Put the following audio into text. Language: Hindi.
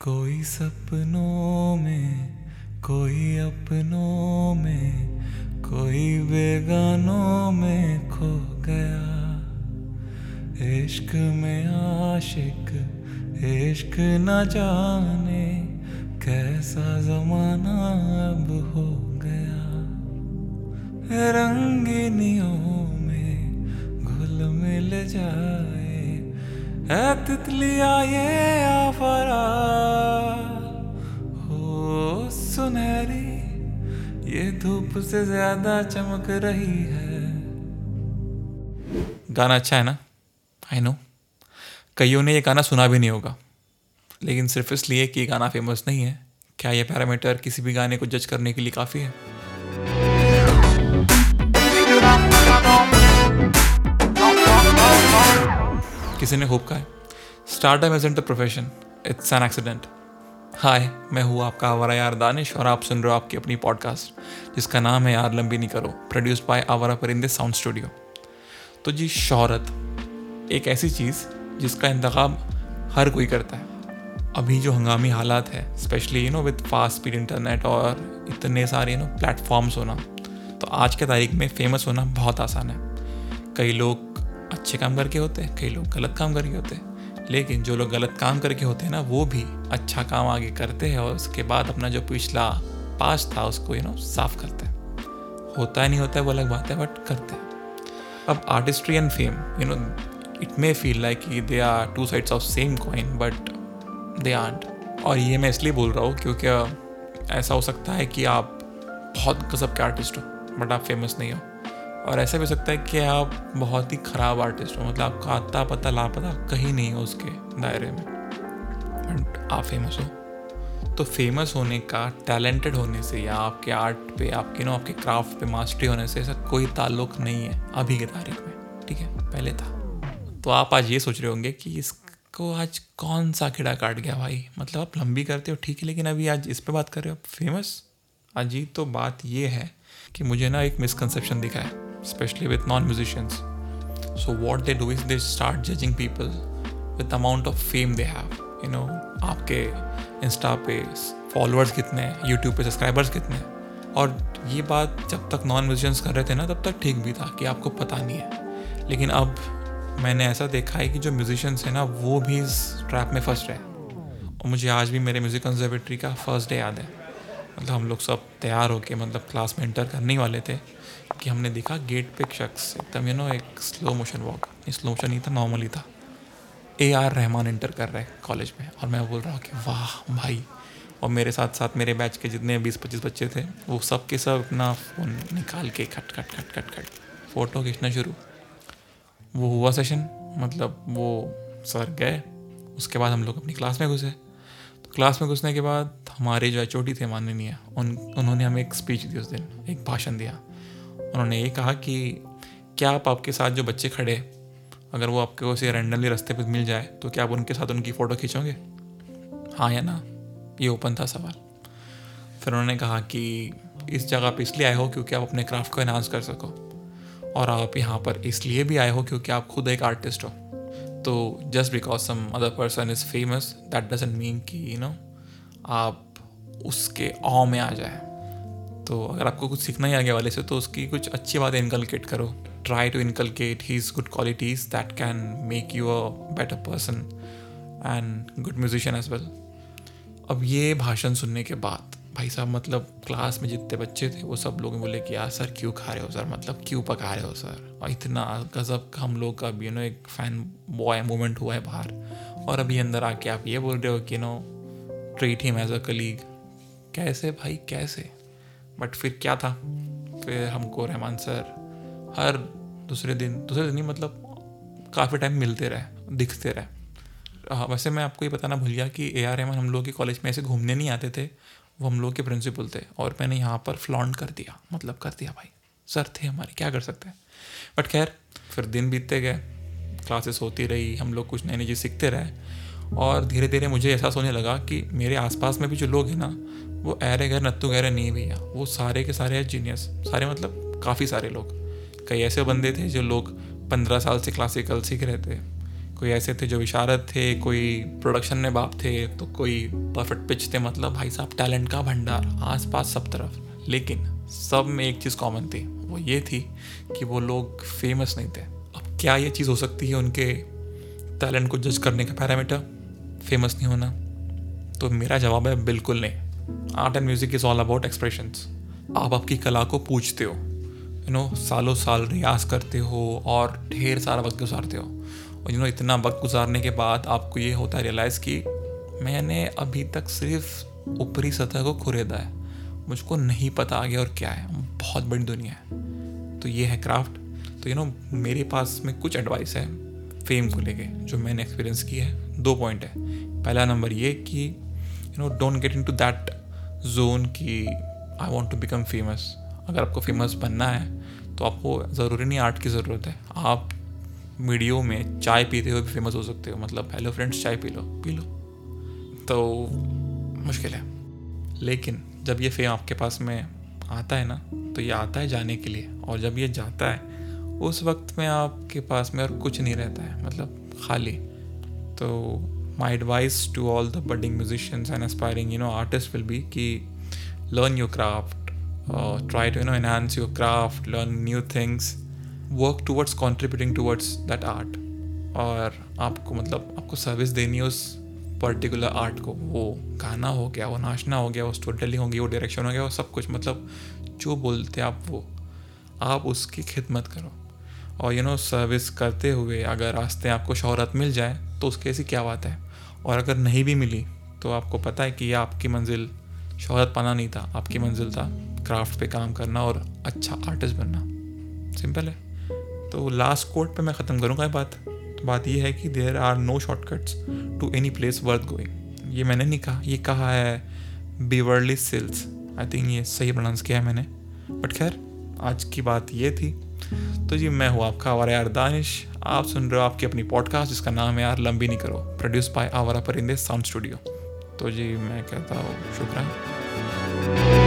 कोई सपनों में, कोई अपनों में, कोई बेगानों में खो गया। इश्क में आशिक, इश्क न जाने कैसा जमाना अब हो गया। रंगीनियों में घुल मिल जाए तितलिया ये आफरा हो सुनहरी, ये धूप से ज़्यादा चमक रही है। गाना अच्छा है ना? आई नो कईयों ने ये गाना सुना भी नहीं होगा। लेकिन सिर्फ़ इसलिए कि ये गाना फ़ेमस नहीं है। क्या ये पैरामीटर किसी भी गाने को जज करने के लिए काफ़ी है? किसी ने खूब कहा है। Startup is a profession it's an accident hi मैं हूँ आपका आवारा यार दानिश और आप सुन रहे हो आपकी अपनी पॉडकास्ट जिसका नाम है यार लंबी नहीं करो प्रोड्यूस्ड बाय आवारा परिंदे साउंड स्टूडियो तो जी, शहरत, एक ऐसी चीज़ जिसका इंतखब हर कोई करता है। अभी जो हंगामी हालात है specially you know with fast speed internet और इतने सारे यू नो प्लेटफॉर्म्स होना तो आज के तारीख में फ़ेमस होना बहुत आसान है। कई लोग अच्छे काम करके होते हैं, कई लोग गलत काम करके होते हैं। लेकिन जो लोग गलत काम करके होते हैं ना, वो भी अच्छा काम आगे करते हैं और उसके बाद अपना जो पिछला पास था, उसको यू नो साफ़ करते हैं। होता है, नहीं होता है, वो अलग बात है बट करते हैं। अब artistry and fame you know it may feel like कि they are two sides of same coin but they aren't और ये मैं इसलिए बोल रहा हूँ क्योंकि ऐसा हो सकता है कि आप बहुत गजब के आर्टिस्ट हो बट आप फ़ेमस नहीं हो। और ऐसा भी हो सकता है कि आप बहुत ही ख़राब आर्टिस्ट हो मतलब आपका आता पता लापता कहीं नहीं हो उसके दायरे में। बट आप फ़ेमस हो। तो फ़ेमस होने का टैलेंटेड होने से या आपके आर्ट पे, आपके नो, आपके क्राफ्ट पे मास्टरी होने से ऐसा कोई ताल्लुक नहीं है अभी के तारीख में, ठीक है? पहले था। तो आप आज ये सोच रहे होंगे कि इसको आज कौन सा कीड़ा काट गया भाई? मतलब आप लंबी करते हो, ठीक है, लेकिन अभी आज इस पर बात कर रहे हो आप फ़ेमस अजीब तो बात ये है कि मुझे ना एक मिसकंसेप्शन दिखा है especially with non-musicians. So what they do is they start judging people with the amount of fame they have. You know, आपके इंस्टा पे फॉलोअर्स कितने हैं यूट्यूब पे सब्सक्राइबर्स कितने हैं और ये बात जब तक नॉन म्यूजिशियंस कर रहे थे ना तब तक ठीक भी था कि आपको पता नहीं है लेकिन अब मैंने ऐसा देखा है कि जो म्यूजिशियंस हैं ना वो भी इस ट्रैप में फंस रहे हैं और मुझे आज भी मेरे म्यूज़िक कंजर्वेटरी का फ़र्स्ट डे याद है मतलब हम लोग सब तैयार होके मतलब क्लास में इंटर करने ही वाले थे कि हमने देखा गेट पे एक शख्स एकदम यू नो एक slow motion walk slow motion नहीं था नॉर्मल ही था। ए आर रहमान इंटर कर रहे हैं कॉलेज में और मैं बोल रहा हूँ कि वाह भाई। और मेरे साथ साथ मेरे बैच के जितने बीस पच्चीस बच्चे थे, वो सब के सब अपना फ़ोन निकाल के खट खट खट खट खट फ़ोटो खींचना शुरू। वो हुआ सेशन मतलब वो सर गए, उसके बाद हम लोग अपनी क्लास में घुसे। तो क्लास में घुसने के बाद हमारे जो एच थे माननीय, उन, उन्होंने हमें एक स्पीच दी उस दिन, एक भाषण दिया। उन्होंने ये कहा कि क्या आप आपके साथ जो बच्चे खड़े अगर वो आपके उसे रैंडमली रास्ते पर मिल जाए तो क्या आप उनके साथ उनकी फ़ोटो खींचोगे? हाँ या ना? ये ओपन था सवाल। फिर उन्होंने कहा कि इस जगह पर इसलिए आए हो क्योंकि आप अपने क्राफ्ट को एनहांस कर सको। और आप यहाँ पर इसलिए भी आए हो क्योंकि आप खुद एक आर्टिस्ट हो। तो just because some other person is famous that doesn't mean कि यू नो आप उसके ऑ में आ जाए। तो अगर आपको कुछ सीखना ही आगे वाले से तो उसकी कुछ अच्छी बातें इनकलकेट करो। Try to inculcate his good qualities that can make you a better person and good musician as well अब ये भाषण सुनने के बाद, भाई साहब मतलब क्लास में जितने बच्चे थे, वो सब लोग बोले कि, यार सर क्यों खा रहे हो सर मतलब क्यों पका रहे हो सर और इतना गज़ब हम लोग का यू नो एक फ़ैन बॉय मोमेंट हुआ है बाहर। और अभी अंदर आके आप ये बोल रहे हो कि no treat him as a colleague कैसे भाई, कैसे? बट फिर क्या था? फिर हमको रहमान सर हर दूसरे दिन दूसरे दिन ही मतलब काफ़ी टाइम मिलते रहे, दिखते रहे। हाँ वैसे मैं आपको ये बताना भूल गया कि ए आर रहमान हम लोग के कॉलेज में ऐसे घूमने नहीं आते थे। वो हम लोग के प्रिंसिपल थे और मैंने यहाँ पर फ्लॉन्ट कर दिया मतलब कर दिया भाई। सर थे हमारे, क्या कर सकते हैं? बट खैर, फिर दिन बीतते गए क्लासेस होती रही, हम लोग कुछ नई नई चीज़ सीखते रहे। और धीरे धीरे मुझे एहसास होने लगा कि मेरे आसपास में भी जो लोग हैं ना वो ऐरे गैर, नत्तू गैर नहीं भैया। वो सारे के सारे जीनियस सारे मतलब काफ़ी सारे लोग। कई ऐसे बंदे थे जो लोग पंद्रह साल से क्लासिकल सीख रहे थे। कोई ऐसे थे जो विशारद थे, कोई प्रोडक्शन में बाप थे तो कोई परफेक्ट पिच थे। मतलब भाई साहब टैलेंट का भंडार आस पास सब तरफ़। लेकिन सब में एक चीज़ कॉमन थी। वो ये थी कि वो लोग फ़ेमस नहीं थे। अब क्या ये चीज़ हो सकती है उनके टैलेंट को जज करने का पैरामीटर फ़ेमस नहीं होना। तो मेरा जवाब है बिल्कुल नहीं। Art and music is all about expressions आप आपकी कला को पूछते हो यू नो सालों साल रियाज करते हो और ढेर सारा वक्त गुजारते हो। और यू नो इतना वक्त गुजारने के बाद आपको ये होता है रियलाइज़ कि मैंने अभी तक सिर्फ़ ऊपरी सतह को खुरेदा है। मुझको नहीं पता आगे और क्या है। बहुत बड़ी दुनिया है। तो ये है क्राफ्ट तो यू नो मेरे पास में कुछ एडवाइस है फेम को लेके, जो मैंने एक्सपीरियंस की है। दो पॉइंट है। पहला नंबर ये कि you know don't get into that zone कि I want to become famous अगर आपको फ़ेमस बनना है तो आपको ज़रूरी नहीं आर्ट की ज़रूरत है। आप वीडियो में चाय पीते हुए भी फ़ेमस हो सकते हो। मतलब हेलो फ्रेंड्स चाय पी लो पी लो। तो मुश्किल है। लेकिन जब ये फेम आपके पास में आता है ना तो ये आता है जाने के लिए। और जब ये जाता है, उस वक्त में आपके पास में और कुछ नहीं रहता है। मतलब खाली। तो my advice to all the budding musicians and aspiring you know artist will be कि learn your craft uh, try to you know enhance your craft learn new things work towards contributing towards that art. और आपको मतलब आपको सर्विस देनी है उस पर्टिकुलर आर्ट को। वो गाना हो गया वो नाचना हो गया वो स्टोरी टेलिंग हो गई वो डायरेक्शन हो गया वो सब कुछ मतलब जो बोलते हैं आप वो आप उसकी खिदमत करो। और यू नो सर्विस करते हुए अगर रास्ते आपको शहरत मिल जाए तो उसके ऐसी क्या बात है? और अगर नहीं भी मिली तो आपको पता है कि ये आपकी मंजिल शहरत पाना नहीं था, आपकी मंजिल था क्राफ्ट पे काम करना और अच्छा आर्टिस्ट बनना। सिंपल है। तो लास्ट कोर्ट पे मैं ख़त्म करूँगा ये बात। तो बात ये है कि there are no shortcuts to any place worth going ये मैंने नहीं कहा, ये कहा है बीवर्ली सिल्स आई थिंक ये सही प्रोनाउंस किया है मैंने। बट खैर, आज की बात ये थी। तो जी, मैं हूँ आपका आवारा यार दानिश। आप सुन रहे हो आपकी अपनी पॉडकास्ट जिसका नाम है यार, लंबी नहीं करो। प्रोड्यूस बाय आवारा परिंदे साउंड स्टूडियो। तो जी, मैं कहता हूँ शुक्रिया